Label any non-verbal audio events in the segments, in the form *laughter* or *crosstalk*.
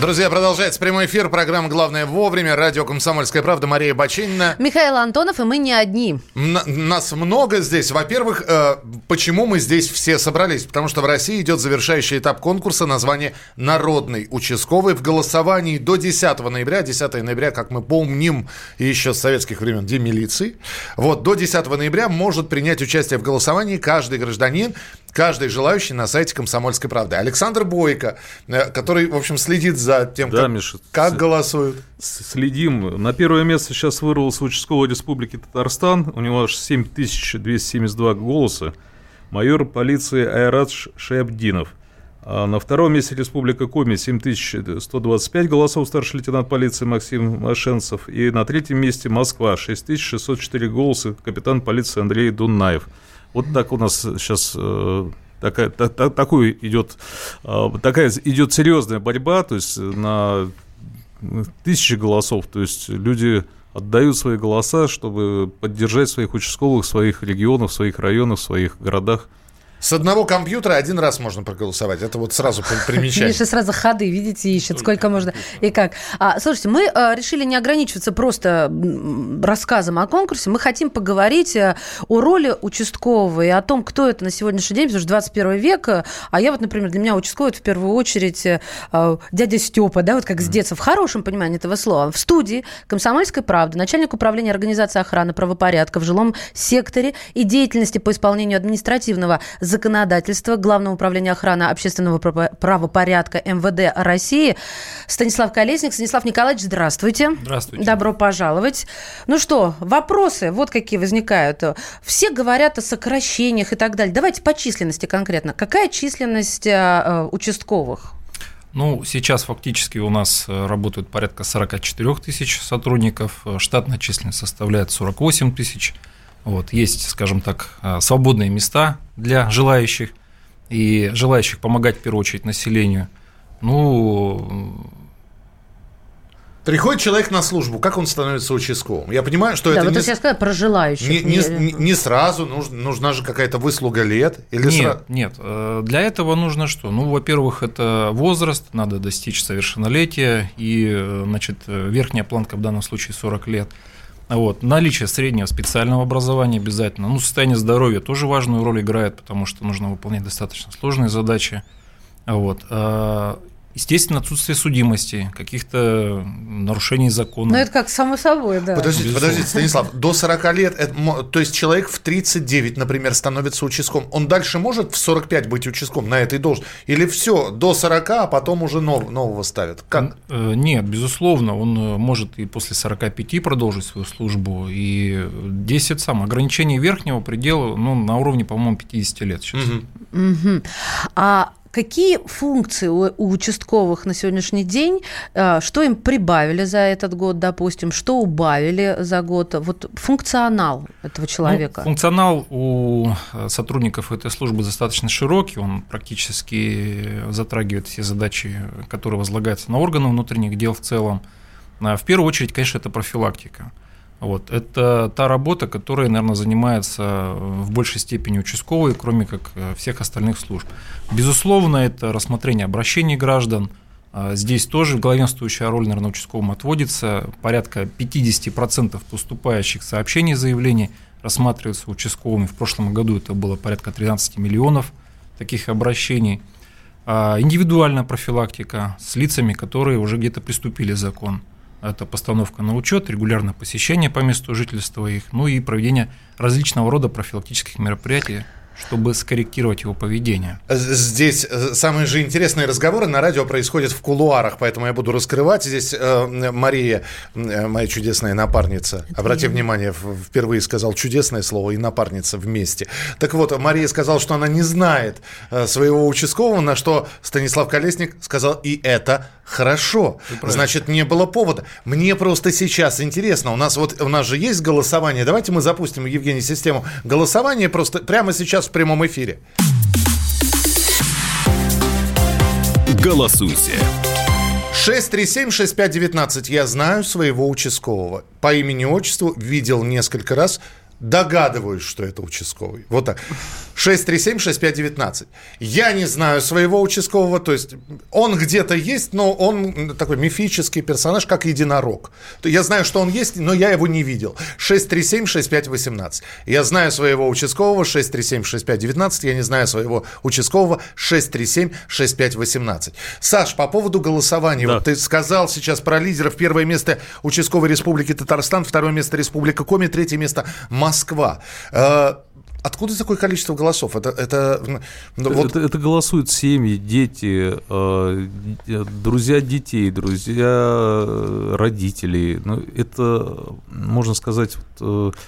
Друзья, продолжается прямой эфир. Программа «Главное вовремя». Радио «Комсомольская правда». Мария Бачинина. Михаил Антонов, и мы не одни. Н- нас много здесь. Во-первых, э, почему мы здесь все собрались? Потому что в России идет завершающий этап конкурса название «Народный участковый». В голосовании до 10 ноября, 10 ноября, как мы помним, еще с советских времен, День милиции. Вот, до 10 ноября может принять участие в голосовании каждый гражданин, каждый желающий на сайте «Комсомольской правды». Александр Бойко, э, который, в общем, следит за тем, Да, как, Миша, как голосуют. Следим. На первое место сейчас вырвался участковый Республики Татарстан. У него аж 7272 голоса. Майор полиции Айрат Ш- Шаябдинов. А на втором месте Республика Коми 7125 голосов старший лейтенант полиции Максим Машенцев. И на третьем месте Москва 6604 голоса капитан полиции Андрей Дунаев. Вот так у нас сейчас э, такая, та- та- такой идет, э, такая идет серьезная борьба, то есть на тысячи голосов, то есть люди отдают свои голоса, чтобы поддержать своих участковых своих регионах, в своих районах, в своих городах. С одного компьютера один раз можно проголосовать. Это вот сразу при- примечание. Миша сразу ходы, видите, ищет, сколько можно и как. А, слушайте, мы а, решили не ограничиваться просто рассказом о конкурсе. Мы хотим поговорить а, о роли участкового и о том, кто это на сегодняшний день, потому что 21 век. а, А я вот, например, для меня участковый это в первую очередь а, дядя Степа, да, вот как с детства, в хорошем понимании этого слова. В студии «Комсомольской правды» начальник управления организации охраны правопорядка в жилом секторе и деятельности по исполнению административного законодательства Главного управления охраны общественного право- правопорядка МВД России Станислав Колесник. Станислав Николаевич, здравствуйте. Здравствуйте. Добро пожаловать. Ну что, вопросы вот какие возникают. Все говорят о сокращениях и так далее. Давайте по численности конкретно. Какая численность а, а, участковых? Ну, сейчас фактически у нас э, работают порядка 44 тысяч сотрудников, э, штатная численность составляет 48 тысяч. Вот, есть, скажем так, э, свободные места для желающих и желающих помогать в первую очередь населению. Ну, Приходит человек на службу, как он становится участковым? Я понимаю, что да, это вот не, то есть я сказала про желающих. не, не- не- сразу, нужна, нужна же какая-то выслуга лет. Или Нет, сра- нет. э, Для этого нужно что? Ну, во-первых, это возраст, надо достичь совершеннолетия, и, э, значит, верхняя планка в данном случае 40 лет. Вот. Наличие среднего специального образования обязательно. Ну, состояние здоровья тоже важную роль играет, потому что нужно выполнять достаточно сложные задачи. Вот. Естественно, отсутствие судимости, каких-то нарушений закона. Ну, это как само собой, да. Подождите, Безусловно. подождите, Станислав, до 40 лет, это то есть человек в 39, например, становится участковым, он дальше может в 45 быть участковым на этой должности? Или все, до 40, а потом уже нов- нового ставят? Как? Э, Нет, безусловно, он э, может и после 45 продолжить свою службу. И 10 сам ограничение верхнего предела ну, на уровне, по-моему, 50 лет сейчас. Мгм. Мгм. А какие функции у, у участковых на сегодняшний день? э, Что им прибавили за этот год, допустим? Что убавили за год? Вот функционал этого человека. Ну, функционал у э, сотрудников этой службы достаточно широкий, он практически затрагивает все задачи, которые возлагаются на органы внутренних дел в целом. А В первую очередь, конечно, это профилактика. Вот. Это та работа, которой, наверное, занимается э, в большей степени участковые, кроме как э, всех остальных служб. Безусловно, это рассмотрение обращений граждан. А Здесь тоже главенствующая роль, наверное, участковым отводится. Порядка 50% поступающих сообщений, заявлений рассматриваются участковыми. В прошлом году это было порядка 13 миллионов таких обращений. А Индивидуальная профилактика с лицами, которые уже где-то приступили закон. Это постановка на учет, регулярное посещение по месту жительства их, ну и проведение различного рода профилактических мероприятий, чтобы скорректировать его поведение. Здесь э, самые же интересные разговоры на радио происходят в кулуарах, поэтому я буду раскрывать. Здесь э, Мария, э, моя чудесная напарница, обрати я. внимание, впервые сказал чудесное слово и напарница вместе. Так вот, Мария сказала, что она не знает э, своего участкового, на что Станислав Колесник сказал, и это хорошо. Значит, не было повода. Мне просто сейчас интересно, у нас вот у нас же есть голосование. Давайте мы запустим, Евгений, систему голосования просто прямо сейчас в прямом эфире. Голосуйте. 637-6519. Я знаю своего участкового. По имени отчеству видел несколько раз. Догадываюсь, что это участковый. Вот так. 637-6519. Я не знаю своего участкового, то есть он где-то есть, но он такой мифический персонаж, как единорог. Я знаю, что он есть, но я его не видел. 637-6518. Я знаю своего участкового 637-6519. Я не знаю своего участкового 637-6518. Саш, по поводу голосования. Да. Вот ты сказал сейчас про лидеров. Первое место участковой республики Татарстан, второе место Республика Коми, третье место Москва. Э, Откуда такое количество голосов? Это, это, ну, вот... это, это голосуют семьи, дети, э, друзья детей, друзья э, родителей. Ну, это, можно сказать, вот, э,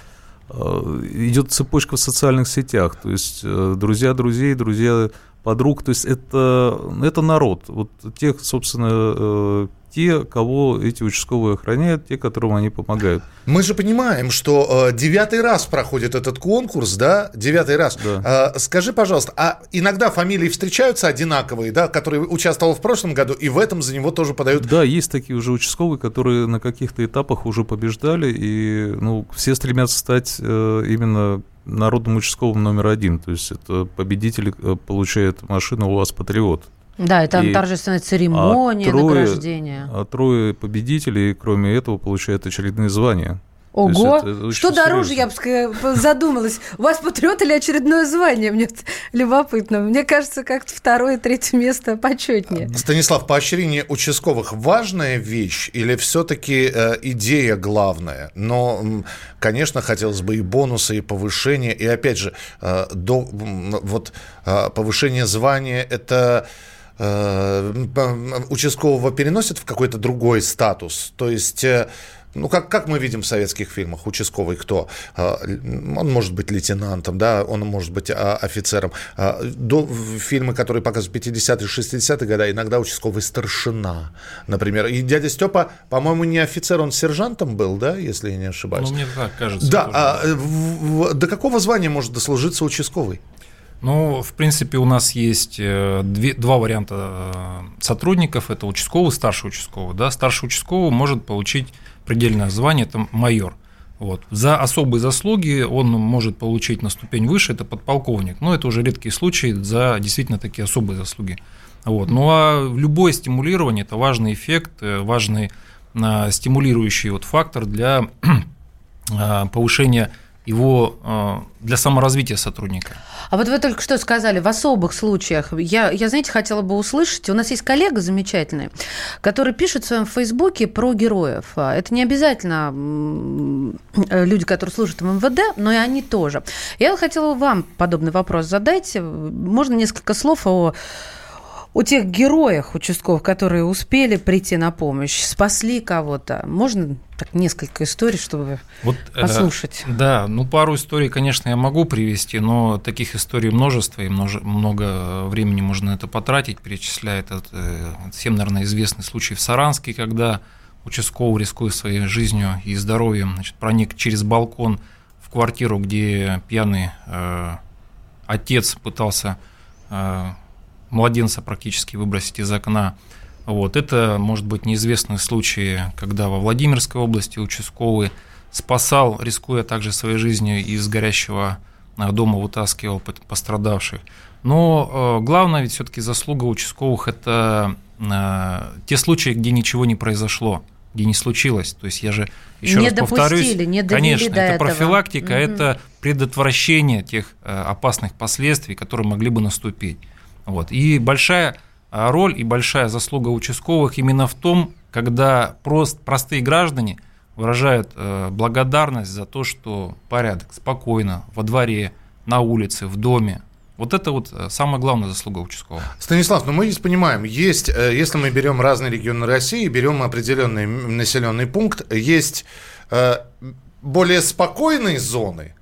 э идет цепочка в социальных сетях. То есть э, друзья друзей, друзья подруг. То есть это, это народ. Вот тех, собственно, э, те, кого эти участковые охраняют, те, которым они помогают. Мы же понимаем, что э, девятый раз проходит этот конкурс, да, девятый раз. Да. Э, скажи, пожалуйста, а иногда фамилии встречаются одинаковые, да, который участвовал в прошлом году, и в этом за него тоже подают... Да, есть такие уже участковые, которые на каких-то этапах уже побеждали, и ну, все стремятся стать э, именно народным участковым номер один. То есть это победитель э, получает машину УАЗ «Патриот». Да, это и торжественная церемония, а трое, награждения. А трое победителей, кроме этого, получают очередные звания. Ого! Это, это что дороже, я бы задумалась. У вас патриот или очередное звание? Мне любопытно. Мне кажется, как-то второе, третье место почетнее. Станислав, поощрение участковых важная вещь или все-таки э, идея главная? Но, конечно, хотелось бы и бонусы, и повышение. И опять же, э, до, вот э, повышение звания это Э, участкового переносят в какой-то другой статус. То есть э, ну, как, как мы видим в советских фильмах, участковый кто? Э, он может быть лейтенантом, да, он может быть а, офицером. До, фильмы, которые показывают 50-е, 60-е годы, иногда участковый старшина, например. И дядя Степа, по-моему, не офицер, он сержантом был, да, если я не ошибаюсь? Ну, мне так кажется. Да, а, в, в, до какого звания может дослужиться участковый? Ну, в принципе, у нас есть э, две, два варианта э, сотрудников. Это участковый, старший участковый. Да? Старший участковый может получить предельное звание, это майор. Вот. За особые заслуги он может получить на ступень выше, это подполковник. Но это уже редкие случаи за действительно такие особые заслуги. Вот. Ну а любое стимулирование – это важный эффект, э, важный стимулирующий вот фактор для *clears throat* повышения его э, для саморазвития сотрудника. А вот вы только что сказали, в особых случаях, я, я, знаете, хотела бы услышать, у нас есть коллега замечательный, который пишет в своем фейсбуке про героев. А, это не обязательно люди, которые служат в МВД, но и они тоже. Я хотела вам подобный вопрос задать. Можно несколько слов о о тех героях участковых, которые успели прийти на помощь, спасли кого-то. Можно так несколько историй, чтобы вот, э, послушать? Э, да, ну пару историй, конечно, я могу привести, но таких историй множество, и множе, много времени можно это потратить, перечисляя этот э, всем, наверное, известный случай в Саранске, когда участковый, рискуя своей жизнью и здоровьем, значит, проник через балкон в квартиру, где пьяный э, отец пытался э, младенца практически выбросить из окна. Вот. Это может быть неизвестные случаи, когда во Владимирской области участковый спасал, рискуя также своей жизнью, из горящего э, дома вытаскивал пострадавших. Но э, главное ведь все-таки заслуга участковых – это э, те случаи, где ничего не произошло, где не случилось. То есть я же еще не раз повторюсь, не конечно, это этого. профилактика, угу. это предотвращение тех опасных последствий, которые могли бы наступить. Вот. И большая а, роль и большая заслуга участковых именно в том, когда прост, простые граждане выражают э, благодарность за то, что порядок, спокойно, во дворе, на улице, в доме. Вот это вот э, самая главная заслуга участкового. Станислав, ну мы здесь понимаем, есть, э, если мы берем разные регионы России, берем определенный населенный пункт, есть более спокойные зоны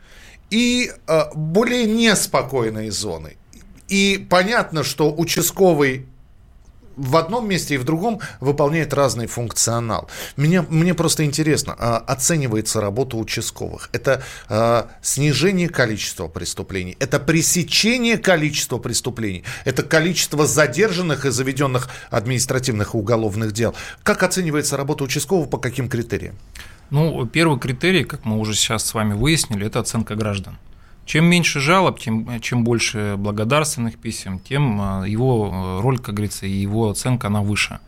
и более неспокойные зоны. И понятно, что участковый в одном месте и в другом выполняет разный функционал. Меня, мне просто интересно, а, оценивается работа участковых. Это а, снижение количества преступлений, это пресечение количества преступлений, это количество задержанных и заведенных административных и уголовных дел. Как оценивается работа участкового, по каким критериям? Ну, первый критерий, как мы уже сейчас с вами выяснили, это оценка граждан Чем меньше жалоб, тем чем больше благодарственных писем, тем его роль, как говорится, и его оценка, она выше.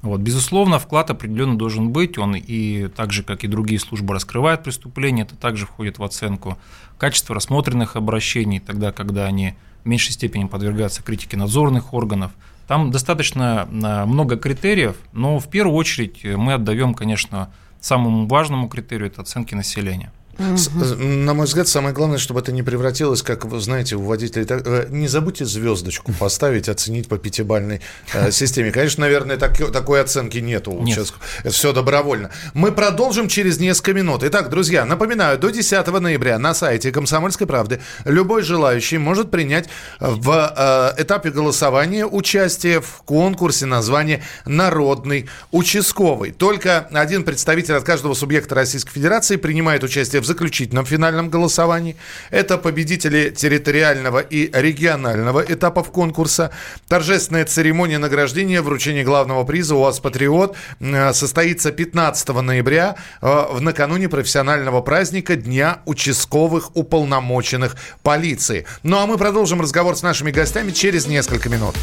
Вот, безусловно, вклад определенно должен быть, он и так же, как и другие службы, раскрывает преступления, это также входит в оценку качества рассмотренных обращений, тогда, когда они в меньшей степени подвергаются критике надзорных органов. Там достаточно а, много критериев, но в первую очередь мы отдаем, конечно, самому важному критерию – это оценки населения. Угу. На мой взгляд, самое главное, чтобы это не превратилось, как вы знаете, у водителей. Э, не забудьте звездочку поставить, оценить по пятибальной э, системе. Конечно, наверное, так, такой оценки нету у Нет. Это все добровольно. Мы продолжим через несколько минут. Итак, друзья, напоминаю, до 10 ноября на сайте Комсомольской правды любой желающий может принять в э, этапе голосования участие в конкурсе названия «Народный участковый». Только один представитель от каждого субъекта Российской Федерации принимает участие в заключительном финальном голосовании. Это победители территориального и регионального этапов конкурса. Торжественная церемония награждения, вручения главного приза «УАЗ Патриот» э, состоится 15 ноября э, в накануне профессионального праздника Дня участковых уполномоченных полиции. Ну а мы продолжим разговор с нашими гостями через несколько минут.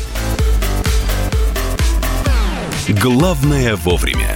Главное вовремя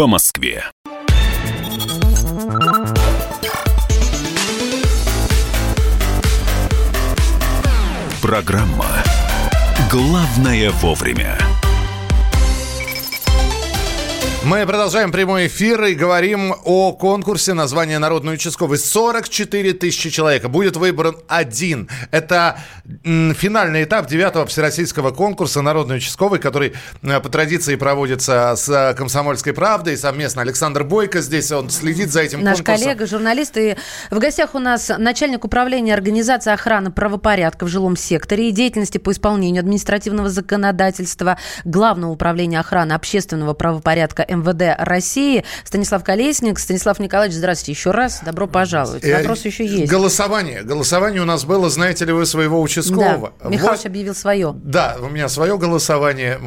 по Москве. Программа «Главное вовремя». Мы продолжаем прямой эфир и говорим о конкурсе названия «Народный участковый». 44 тысячи человек. Будет выбран один. Это финальный этап девятого всероссийского конкурса «Народный участковый», который э, по традиции проводится с «Комсомольской правдой». Совместно Александр Бойко здесь, он следит за этим Наш конкурсом. коллега, журналист. И в гостях у нас начальник управления организации охраны правопорядка в жилом секторе и деятельности по исполнению административного законодательства Главного управления охраны общественного правопорядка МВД России Станислав Колесник. Станислав Николаевич, здравствуйте еще раз. Добро пожаловать. Э, Вопрос еще есть. Голосование. Голосование у нас было, знаете ли вы, своего участкового. Да, вот, объявил свое. Да, у меня свое голосование,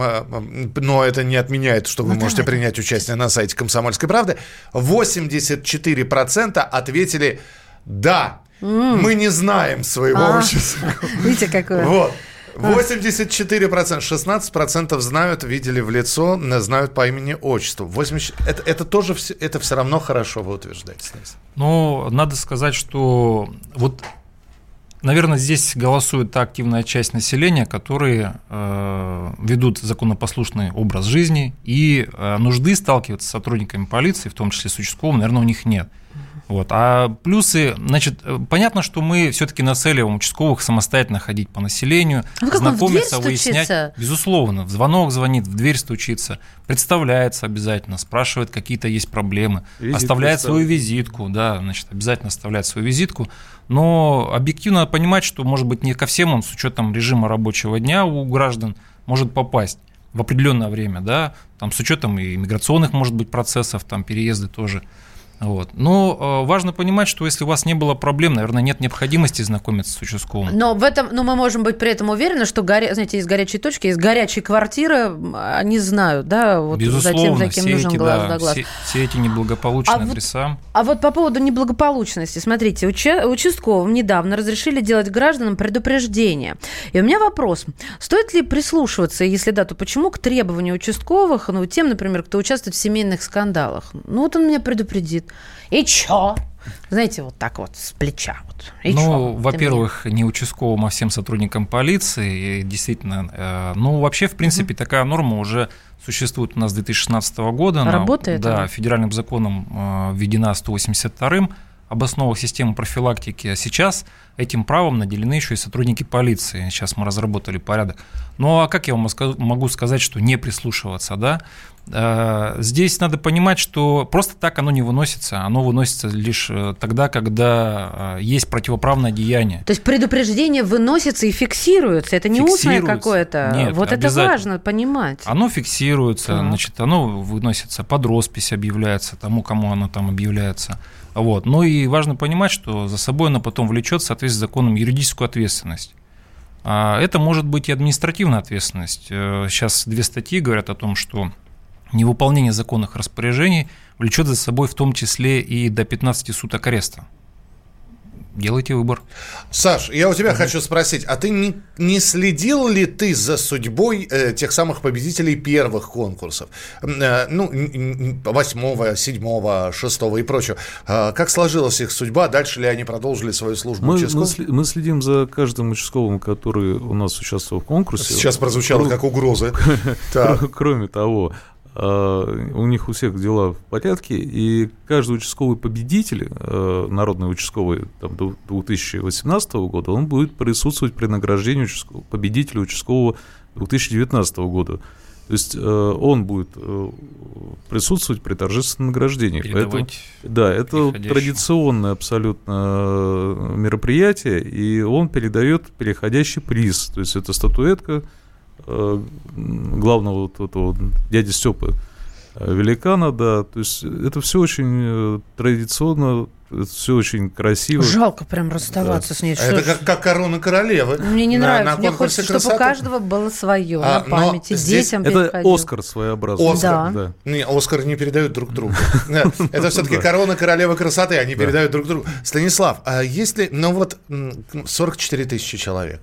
но это не отменяет, что вы ну, можете давай. принять участие на сайте «Комсомольской правды». 84% ответили «да». Mm. Мы не знаем своего а, участкового. *laughs* Видите, какое. Вот. 84%, 16% знают, видели в лицо, знают по имени отчеству. 80, это, это тоже все, это все равно хорошо, вы утверждаете. Ну, надо сказать, что вот Наверное, здесь голосует та активная часть населения, которые э, ведут законопослушный образ жизни, и э, нужды сталкиваться с сотрудниками полиции, в том числе с участковым, наверное, у них нет. Вот. А плюсы, значит, э, понятно, что мы все-таки нацеливаем участковых самостоятельно ходить по населению, а знакомиться, выяснять. Безусловно, в звонок звонит, в дверь стучится, представляется обязательно, спрашивает, какие-то есть проблемы, Визитку оставляет свою визитку, да, значит, обязательно оставляет свою визитку. Но объективно надо понимать, что, может быть, не ко всем он с учетом режима рабочего дня у граждан может попасть в определенное время, да, там с учетом и миграционных, может быть, процессов, там переезды тоже. Вот. Но э, важно понимать, что если у вас не было проблем, наверное, нет необходимости знакомиться с участковым. Но в этом, но мы можем быть при этом уверены, что горя, знаете, есть горячие точки, есть горячие квартиры, они знают, да, вот Безусловно, за тем, за кем нужен эти, глаз да, да глаз. Все, все эти неблагополучные а адреса. Вот, а вот по поводу неблагополучности, смотрите, уча- участковым недавно разрешили делать гражданам предупреждение. И у меня вопрос: стоит ли прислушиваться, если да, то почему к требованию участковых, ну тем, например, кто участвует в семейных скандалах? Ну вот он меня предупредит. И чё? Знаете, вот так вот, с плеча. Вот. И ну, во-первых, не участковым, а всем сотрудникам полиции. И действительно, э, ну, вообще, в принципе, угу. такая норма уже существует у нас с 2016 года. Работает? Она, да, федеральным законом э, введена 182-м об основах системы профилактики. А сейчас этим правом наделены еще и сотрудники полиции. Сейчас мы разработали порядок. Ну а как я вам могу сказать, что не прислушиваться, да? Э, здесь надо понимать, что просто так оно не выносится. Оно выносится лишь э, тогда, когда э, есть противоправное деяние. То есть предупреждение выносится и фиксируется. Это не устное какое-то. Вот это важно понимать. Оно фиксируется, так. значит, оно выносится под роспись, объявляется тому, кому оно там объявляется. Вот. Ну и важно понимать, что за собой оно потом влечет в соответствии с законом юридическую ответственность. А это может быть и административная ответственность. Сейчас две статьи говорят о том, что невыполнение законных распоряжений влечет за собой в том числе и до 15 суток ареста. Делайте выбор. Саш, я у тебя mm-hmm. хочу спросить, а ты не, не следил ли ты за судьбой э, тех самых победителей первых конкурсов? Э, ну, восьмого, седьмого, шестого и прочего. Э, как сложилась их судьба? Дальше ли они продолжили свою службу мы, мы, мы следим за каждым участковым, который у нас участвовал в конкурсе. Сейчас прозвучало как угроза. *laughs* Кроме того, у них у всех дела в порядке, и каждый участковый победитель, э, народный участковый там, 2018 года, он будет присутствовать при награждении участкового, победителя участкового 2019 года. То есть э, он будет присутствовать при торжественном награждении. Поэтому, да, это традиционное абсолютно мероприятие, и он передает переходящий приз. То есть это статуэтка Э, главного вот этого дяди Степы э, великана, да, то есть это все очень э, традиционно, это все очень красиво. Жалко прям расставаться да. с ней. А это как, как корона королевы. Мне не на, нравится. На Мне хочется, красоты. чтобы у каждого было свое а, на памяти, здесь... детям Это переходил. Оскар своеобразный. Оскар, да. да. Не, Оскар не передают друг другу. *laughs* Это все-таки корона королевы красоты, они передают друг другу. Станислав, а если, ну вот 44 тысячи человек,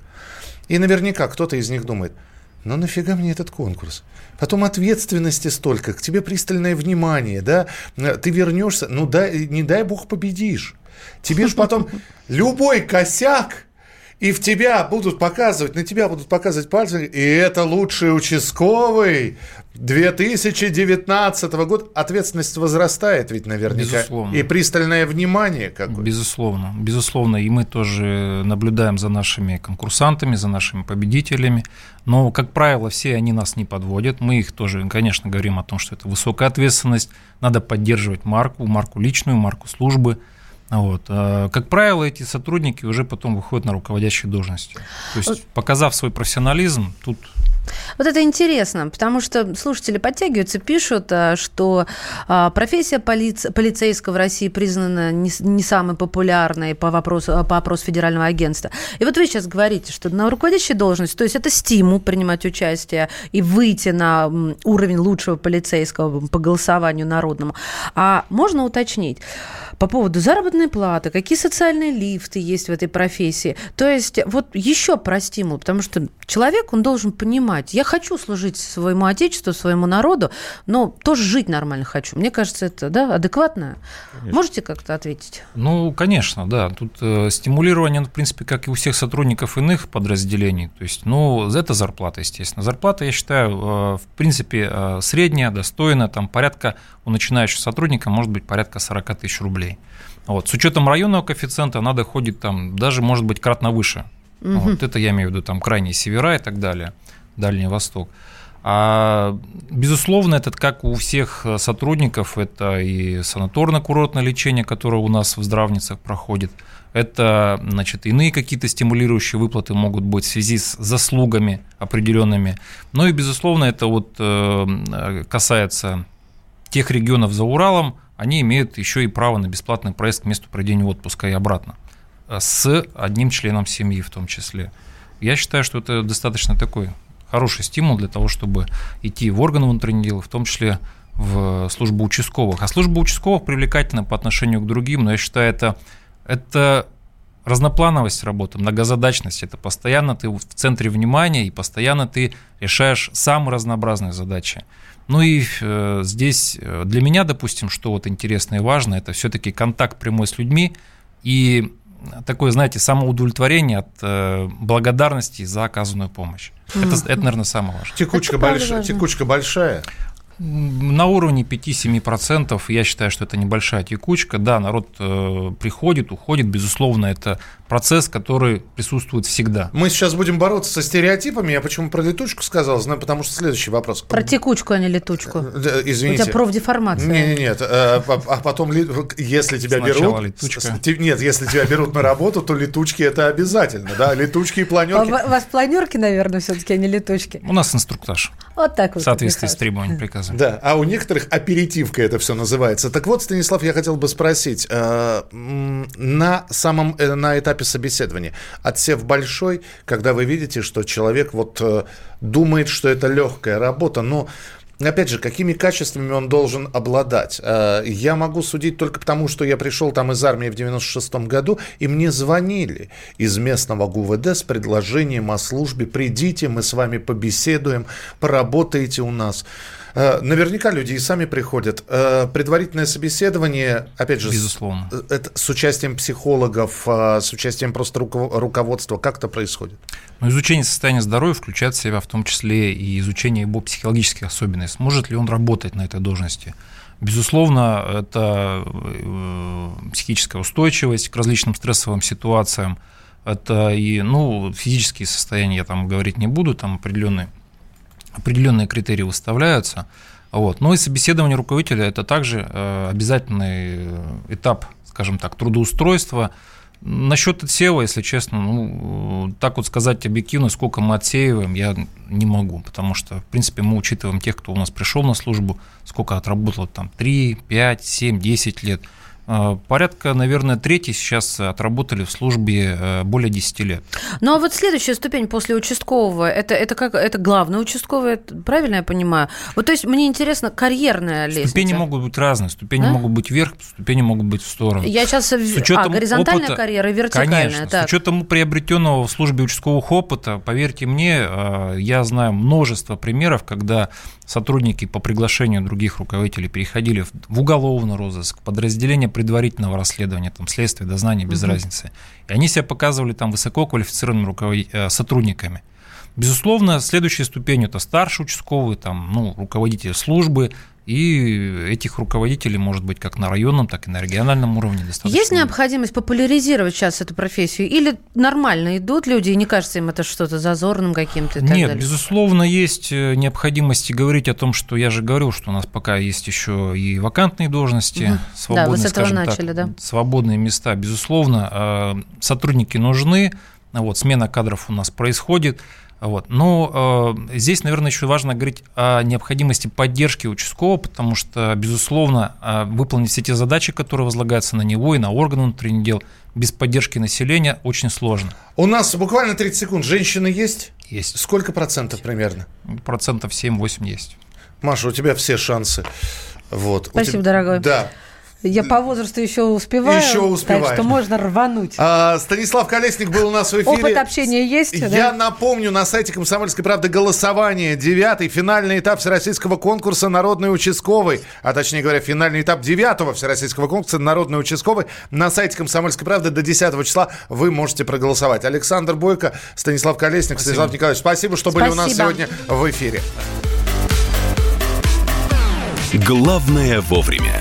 и наверняка кто-то из них думает – но нафига мне этот конкурс? Потом ответственности столько, к тебе пристальное внимание, да? Ты вернешься, ну дай, не дай бог победишь. Тебе же потом *laughs* любой косяк, и в тебя будут показывать, на тебя будут показывать пальцем, и это лучший участковый 2019 года. Ответственность возрастает ведь наверняка. Безусловно. И пристальное внимание какое Безусловно, безусловно. И мы тоже наблюдаем за нашими конкурсантами, за нашими победителями. Но, как правило, все они нас не подводят. Мы их тоже, конечно, говорим о том, что это высокая ответственность. Надо поддерживать марку, марку личную, марку службы – вот. А, как правило, эти сотрудники уже потом выходят на руководящие должности. То есть, показав свой профессионализм, тут вот это интересно, потому что слушатели подтягиваются, пишут, а, что а, профессия полиц... полицейского в России признана не, не самой популярной по вопросу, по опросу федерального агентства. И вот вы сейчас говорите, что на руководящей должности, то есть это стимул принимать участие и выйти на уровень лучшего полицейского по голосованию народному. А можно уточнить по поводу заработной платы, какие социальные лифты есть в этой профессии. То есть вот еще про стимул, потому что человек, он должен понимать, я хочу служить своему отечеству, своему народу, но тоже жить нормально хочу. Мне кажется, это да, адекватно. Конечно. Можете как-то ответить? Ну, конечно, да. Тут э, стимулирование, в принципе, как и у всех сотрудников иных подразделений. То есть, ну, это зарплата, естественно. Зарплата, я считаю, э, в принципе, э, средняя, достойная, там порядка у начинающего сотрудника может быть порядка 40 тысяч рублей. Вот. С учетом районного коэффициента она доходит там даже, может быть, кратно выше. Угу. Вот это я имею в виду там крайние севера и так далее, Дальний Восток. А, безусловно, это как у всех сотрудников, это и санаторно-курортное лечение, которое у нас в здравницах проходит, это значит, иные какие-то стимулирующие выплаты могут быть в связи с заслугами определенными. Ну и, безусловно, это вот э, касается тех регионов за Уралом, они имеют еще и право на бесплатный проезд к месту проведения отпуска и обратно с одним членом семьи в том числе. Я считаю, что это достаточно такой хороший стимул для того, чтобы идти в органы внутренних дел, в том числе в службу участковых. А служба участковых привлекательна по отношению к другим, но я считаю, это, это разноплановость работы, многозадачность. Это постоянно ты в центре внимания и постоянно ты решаешь самые разнообразные задачи. Ну и э, здесь э, для меня, допустим, что вот интересно и важно, это все-таки контакт прямой с людьми и такое, знаете, самоудовлетворение от э, благодарности за оказанную помощь. Mm-hmm. Это, это, наверное, самое важное. Текучка, большая, текучка большая. На уровне 5-7%, я считаю, что это небольшая текучка. Да, народ э, приходит, уходит, безусловно, это процесс, который присутствует всегда. Мы сейчас будем бороться со стереотипами. Я почему про летучку сказал? Знаю, потому что следующий вопрос. Про текучку, а не летучку. Э, Извините. У тебя профдеформация. Нет, нет, нет. А а потом, если тебя Сначала берут... летучка. Нет, если тебя берут на работу, то летучки это обязательно, да? Летучки и А планерки. У вас планерки, наверное, все-таки, а не летучки. У нас инструктаж Вот так вот. в соответствии с требованиями приказа. Да, а у некоторых аперитивка это все называется. Так вот, Станислав, я хотел бы спросить, э, на самом э, на этапе собеседования отсев большой, когда вы видите, что человек вот э, думает, что это легкая работа, но Опять же, какими качествами он должен обладать? Э, Я могу судить только потому, что я пришел там из армии в 96 году, и мне звонили из местного ГУВД с предложением о службе. Придите, мы с вами побеседуем, поработаете у нас. Э, Наверняка люди и сами приходят. Э, Предварительное собеседование, опять же, Безусловно. э, это с участием психологов, с участием просто руко- руководства, как это происходит? Но изучение состояния здоровья включает в себя в том числе и изучение его психологических особенностей. Сможет ли он работать на этой должности? Безусловно, это психическая устойчивость к различным стрессовым ситуациям. Это и ну, физические состояния, я там говорить не буду, там определенные, определенные критерии выставляются. Вот. Но и собеседование руководителя – это также э, обязательный э, этап, скажем так, трудоустройства. Насчет отсева, если честно, ну, так вот сказать объективно, сколько мы отсеиваем, я не могу, потому что, в принципе, мы учитываем тех, кто у нас пришел на службу, сколько отработал там 3, 5, 7, 10 лет. Э, Порядка, наверное, трети сейчас отработали в службе э, более 10 лет. Ну а вот следующая ступень после участкового, это, это как это главный участковый, это правильно я понимаю? Вот то есть мне интересно, карьерная лестница. Ступени могут быть разные, ступени А? могут быть вверх, ступени могут быть в сторону. Я сейчас... С учетом а, горизонтальная опыта- карьера и вертикальная. Конечно, так. с учетом приобретенного в службе участковых опыта, поверьте мне, э, я знаю множество примеров, когда сотрудники по приглашению других руководителей переходили в- уголовный розыск, подразделение предварительного расследования, там, следствие, дознание, без разницы. И они себя показывали там высококвалифицированными руковод- э, сотрудниками. Безусловно, следующей ступенью это старший участковый, там, ну, руководитель службы, и этих руководителей может быть как на районном, так и на региональном уровне достаточно. Есть необходимость популяризировать сейчас эту профессию? Или нормально идут люди, и не кажется им это что-то зазорным каким-то Нет, далее? безусловно, есть э, необходимость говорить о том, что я же говорил, что у нас пока есть еще и вакантные должности, Мгм. свободные, Да, вы с этого начали, так, да. свободные места. Безусловно, э, сотрудники нужны, вот, смена кадров у нас происходит. Вот. Но э, здесь, наверное, еще важно говорить о необходимости поддержки участкового, потому что, безусловно, э, выполнить все те задачи, которые возлагаются на него и на органы внутренних дел, без поддержки населения очень сложно. У нас буквально 30 секунд. Женщины есть? Есть Сколько процентов примерно? процентов 7-8 есть. Маша, у тебя все шансы. Вот. Спасибо, тебя- дорогой. Да. Я по возрасту еще успеваю. Еще успеваешь. Так что можно рвануть. А, Станислав Колесник был у нас в эфире. Опыт общения есть? Я да? напомню, на сайте «Комсомольской правды» голосование. Девятый финальный этап всероссийского конкурса «Народный участковый». А точнее говоря, финальный этап девятого всероссийского конкурса «Народный участковый». На сайте «Комсомольской правды» до 10 числа вы можете проголосовать. Александр Бойко, Станислав Колесник, Станислав Николаевич, спасибо, что были у нас Спасибо. сегодня в эфире. Главное вовремя.